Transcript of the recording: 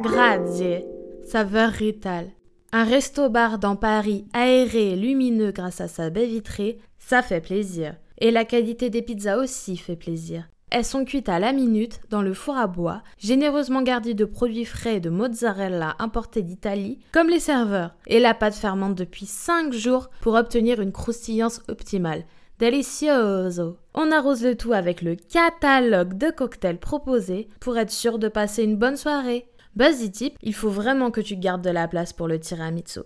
Grazie. Saveur Rital. Un resto-bar dans Paris aéré et lumineux grâce à sa baie vitrée, ça fait plaisir. Et la qualité des pizzas aussi fait plaisir. Elles sont cuites à la minute dans le four à bois, généreusement garnies de produits frais et de mozzarella importés d'Italie, comme les serveurs. Et la pâte fermente depuis 5 jours pour obtenir une croustillance optimale. Delicioso. On arrose le tout avec le catalogue de cocktails proposés pour être sûr de passer une bonne soirée. Buzzy tip, il faut vraiment que tu gardes de la place pour le tiramisu.